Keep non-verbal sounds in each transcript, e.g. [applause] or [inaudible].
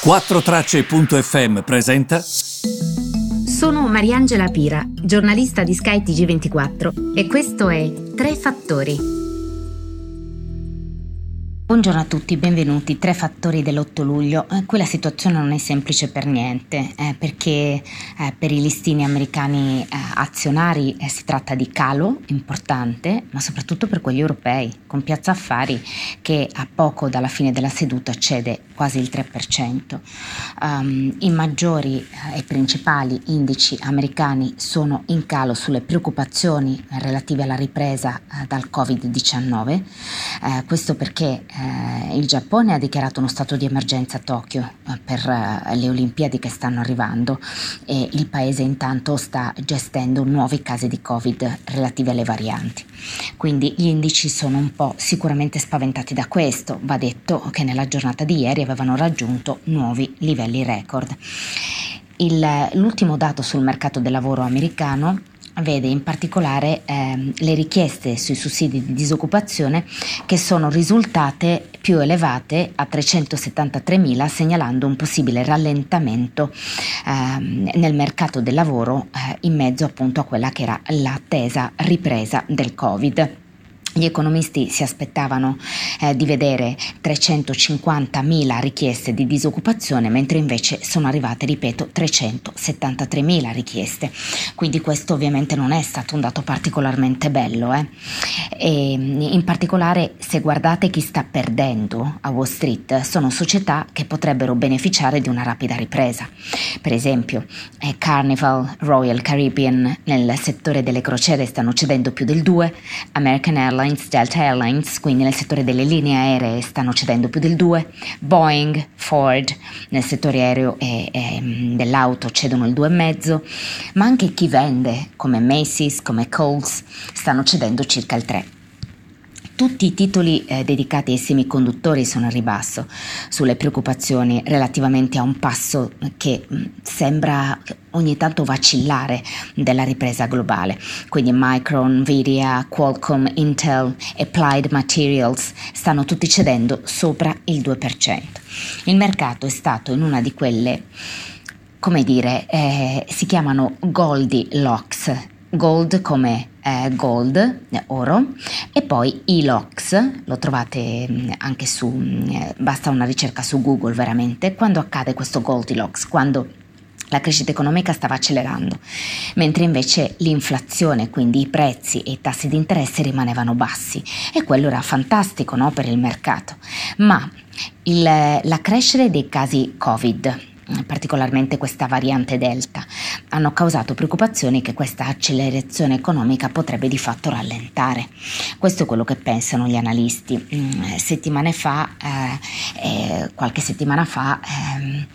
4Tracce.fm presenta. Sono Mariangela Pira, giornalista di Sky TG24 e questo è Tre Fattori Buongiorno a tutti, benvenuti. Tre fattori dell'8 luglio. Eh, qui la situazione non è semplice per niente, eh, perché eh, per i listini americani eh, azionari eh, si tratta di calo importante, ma soprattutto per quelli europei, con Piazza Affari che a poco dalla fine della seduta cede quasi il 3%. Um, ehm, I maggiori eh, e principali indici americani sono in calo sulle preoccupazioni relative alla ripresa dal Covid-19. questo perché eh, il Giappone ha dichiarato uno stato di emergenza a Tokyo eh, per eh, le Olimpiadi che stanno arrivando e il paese intanto sta gestendo nuovi casi di Covid relativi alle varianti. Quindi gli indici sono un po' sicuramente spaventati da questo. Va detto che nella giornata di ieri avevano raggiunto nuovi livelli record. Il, l'ultimo dato sul mercato del lavoro americano vede in particolare ehm, le richieste sui sussidi di disoccupazione che sono risultate più elevate a 373.000 segnalando un possibile rallentamento ehm, nel mercato del lavoro eh, in mezzo appunto a quella che era l'attesa ripresa del Covid. Gli economisti si aspettavano eh, di vedere 350.000 richieste di disoccupazione, mentre invece sono arrivate, ripeto, 373.000 richieste. Quindi questo ovviamente non è stato un dato particolarmente bello. Eh. In particolare, se guardate chi sta perdendo a Wall Street, sono società che potrebbero beneficiare di una rapida ripresa. Per esempio, eh, Carnival, Royal Caribbean nel settore delle crociere stanno cedendo più del 2, American Airlines Airlines, Delta Airlines, quindi nel settore delle linee aeree stanno cedendo più del 2, Boeing, Ford nel settore aereo e, e dell'auto cedono il 2,5, ma anche chi vende come Macy's, come Coles stanno cedendo circa il 3. Tutti i titoli eh, dedicati ai semiconduttori sono a ribasso, sulle preoccupazioni relativamente a un passo che mh, sembra ogni tanto vacillare della ripresa globale. Quindi Micron, Nvidia, Qualcomm, Intel, Applied Materials stanno tutti cedendo sopra il 2%. Il mercato è stato in una di quelle, come dire, eh, si chiamano Goldilocks gold come gold, oro, e poi ILOX, lo trovate mm, anche su, mm, basta una ricerca su Google veramente, quando accade questo Goldilocks, quando la crescita economica stava accelerando, mentre invece l'inflazione, quindi i prezzi e i tassi di interesse rimanevano bassi. E quello era fantastico no, per il mercato. Ma il, la crescita dei casi Covid, particolarmente questa variante Delta, hanno causato preoccupazioni che questa accelerazione economica potrebbe di fatto rallentare. Questo è quello che pensano gli analisti. Mm, settimane fa, eh, eh, qualche settimana fa, ehm,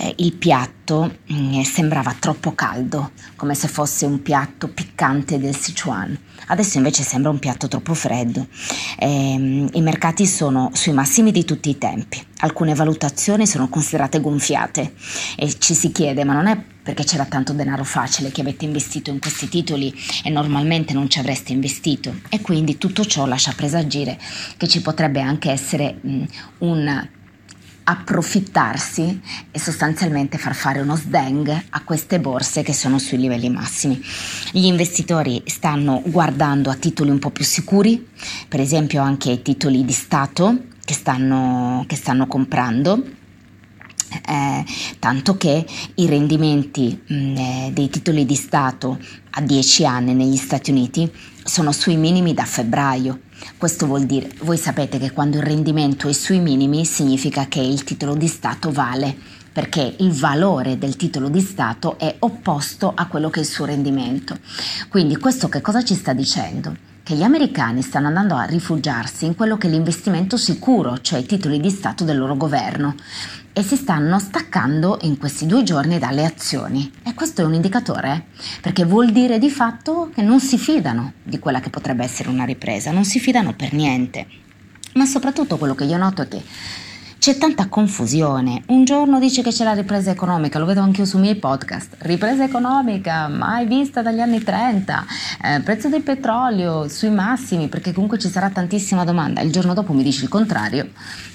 eh, il piatto mm, sembrava troppo caldo, come se fosse un piatto piccante del Sichuan. Adesso invece sembra un piatto troppo freddo. Ehm, I mercati sono sui massimi di tutti i tempi. Alcune valutazioni sono considerate gonfiate e ci si chiede ma non è perché c'era tanto denaro facile che avete investito in questi titoli e normalmente non ci avreste investito e quindi tutto ciò lascia presagire che ci potrebbe anche essere mh, un approfittarsi e sostanzialmente far fare uno sdang a queste borse che sono sui livelli massimi. Gli investitori stanno guardando a titoli un po' più sicuri, per esempio anche titoli di Stato che stanno, che stanno comprando eh, tanto che i rendimenti mh, mm, eh, dei titoli di Stato a 10 anni negli Stati Uniti sono sui minimi da febbraio. Questo vuol dire, voi sapete che quando il rendimento è sui minimi significa che il titolo di Stato vale, perché il valore del titolo di Stato è opposto a quello che è il suo rendimento. Quindi questo che cosa ci sta dicendo? Che gli americani stanno andando a rifugiarsi in quello che è l'investimento sicuro, cioè i titoli di Stato del loro governo, e si stanno staccando in questi due giorni dalle azioni. E questo è un indicatore, perché vuol dire di fatto che non si fidano di quella che potrebbe essere una ripresa, non si fidano per niente. Ma soprattutto quello che io noto è che c'è tanta confusione. Un giorno dice che c'è la ripresa economica, lo vedo anche io sui miei podcast. Ripresa economica mai vista dagli anni 30, eh, prezzo del petrolio sui massimi perché comunque ci sarà tantissima domanda. Il giorno dopo mi dice il contrario.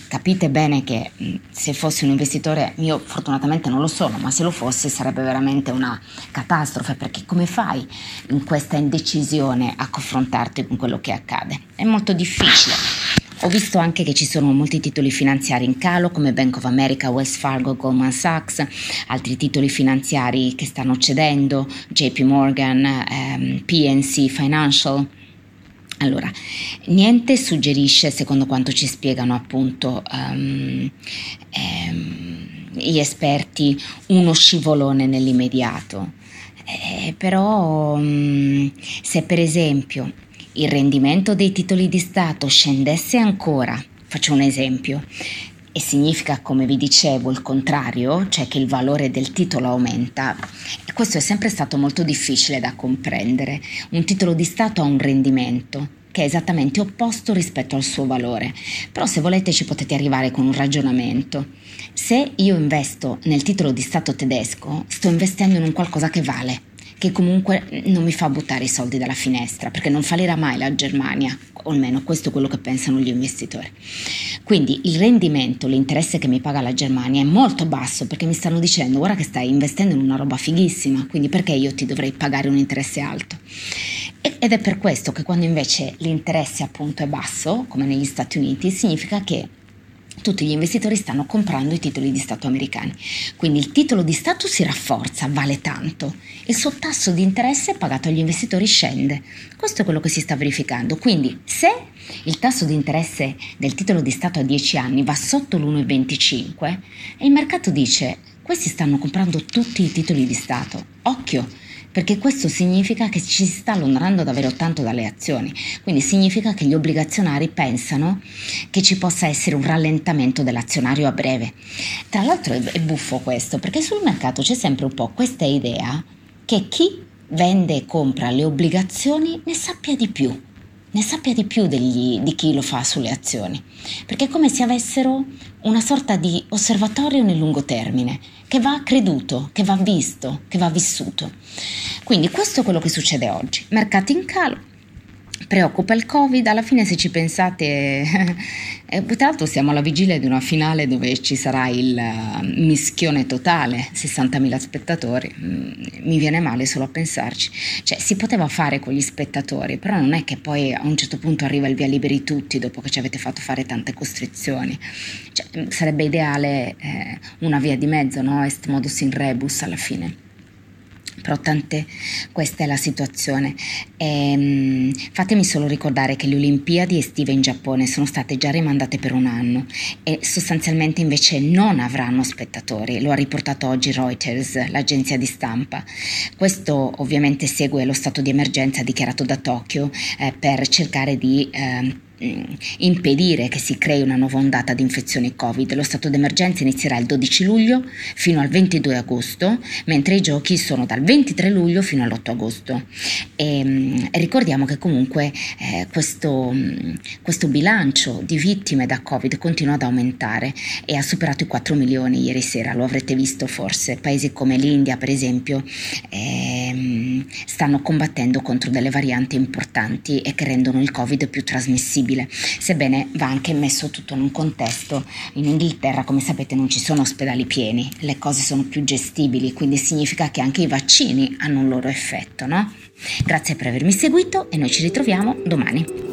Capite bene che mm, se fossi un investitore, io fortunatamente non lo sono, ma se lo fossi sarebbe veramente una catastrofe perché come fai in questa indecisione a confrontarti con quello che accade? È molto difficile. Ho visto anche che ci sono molti titoli finanziari in calo come Bank of America, Wells Fargo, Goldman Sachs, altri titoli finanziari che stanno cedendo, JP Morgan, ehm, PNC Financial. Allora, niente suggerisce, secondo quanto ci spiegano appunto um, um, gli esperti, uno scivolone nell'immediato. Eh, però um, se per esempio il rendimento dei titoli di Stato scendesse ancora, faccio un esempio, e significa, come vi dicevo, il contrario, cioè che il valore del titolo aumenta, questo è sempre stato molto difficile da comprendere. Un titolo di Stato ha un rendimento che è esattamente opposto rispetto al suo valore, però se volete ci potete arrivare con un ragionamento. Se io investo nel titolo di Stato tedesco, sto investendo in un qualcosa che vale che comunque non mi fa buttare i soldi dalla finestra, perché non fallirà mai la Germania, o almeno questo è quello che pensano gli investitori. Quindi il rendimento, l'interesse che mi paga la Germania è molto basso, perché mi stanno dicendo guarda che stai investendo in una roba fighissima, quindi perché io ti dovrei pagare un interesse alto? Ed è per questo che quando invece l'interesse appunto è basso, come negli Stati Uniti, significa che tutti gli investitori stanno comprando i titoli di Stato americani. Quindi il titolo di Stato si rafforza, vale tanto. Il suo tasso di interesse pagato agli investitori scende. Questo è quello che si sta verificando. Quindi se il tasso di interesse del titolo di Stato a 10 anni va sotto l'1,25 e il mercato dice questi stanno comprando tutti i titoli di Stato. Occhio, perché questo significa che ci si sta allontanando davvero tanto dalle azioni, quindi significa che gli obbligazionari pensano che ci possa essere un rallentamento dell'azionario a breve. Tra l'altro è buffo questo, perché sul mercato c'è sempre un po' questa idea che chi vende e compra le obbligazioni ne sappia di più ne sappia di più degli, di chi lo fa sulle azioni, perché è come se avessero una sorta di osservatorio nel lungo termine, che va creduto, che va visto, che va vissuto. Quindi questo è quello che succede oggi. Mercati in calo, preoccupa il Covid, alla fine se ci pensate, [laughs] eh, tra l'altro siamo alla vigilia di una finale dove ci sarà il uh, mischione totale, 60.000 spettatori, mm, mi viene male solo a pensarci, cioè si poteva fare con gli spettatori, però non è che poi a un certo punto arriva il via liberi tutti dopo che ci avete fatto fare tante costrizioni, cioè, sarebbe ideale eh, una via di mezzo, no? Est modus in rebus alla fine però tante questa è la situazione. E, ehm, fatemi solo ricordare che le Olimpiadi estive in Giappone sono state già rimandate per un anno e sostanzialmente invece non avranno spettatori, lo ha riportato oggi Reuters, l'agenzia di stampa. Questo ovviamente segue lo stato di emergenza dichiarato da Tokyo eh, per cercare di... Eh, impedire che si crei una nuova ondata di infezioni Covid. Lo stato d'emergenza inizierà il 12 luglio fino al 22 agosto, mentre i giochi sono dal 23 luglio fino all'8 agosto. E, mm, ricordiamo che comunque eh, questo, mm, questo, bilancio di vittime da Covid continua ad aumentare e ha superato i 4 milioni ieri sera, lo avrete visto forse. Paesi come l'India, per esempio, eh, stanno combattendo contro delle varianti importanti e che rendono il Covid più trasmissibile sebbene va anche messo tutto in un contesto. In Inghilterra, come sapete, non ci sono ospedali pieni, le cose sono più gestibili, quindi significa che anche i vaccini hanno un loro effetto, no? Grazie per avermi seguito e noi ci ritroviamo domani.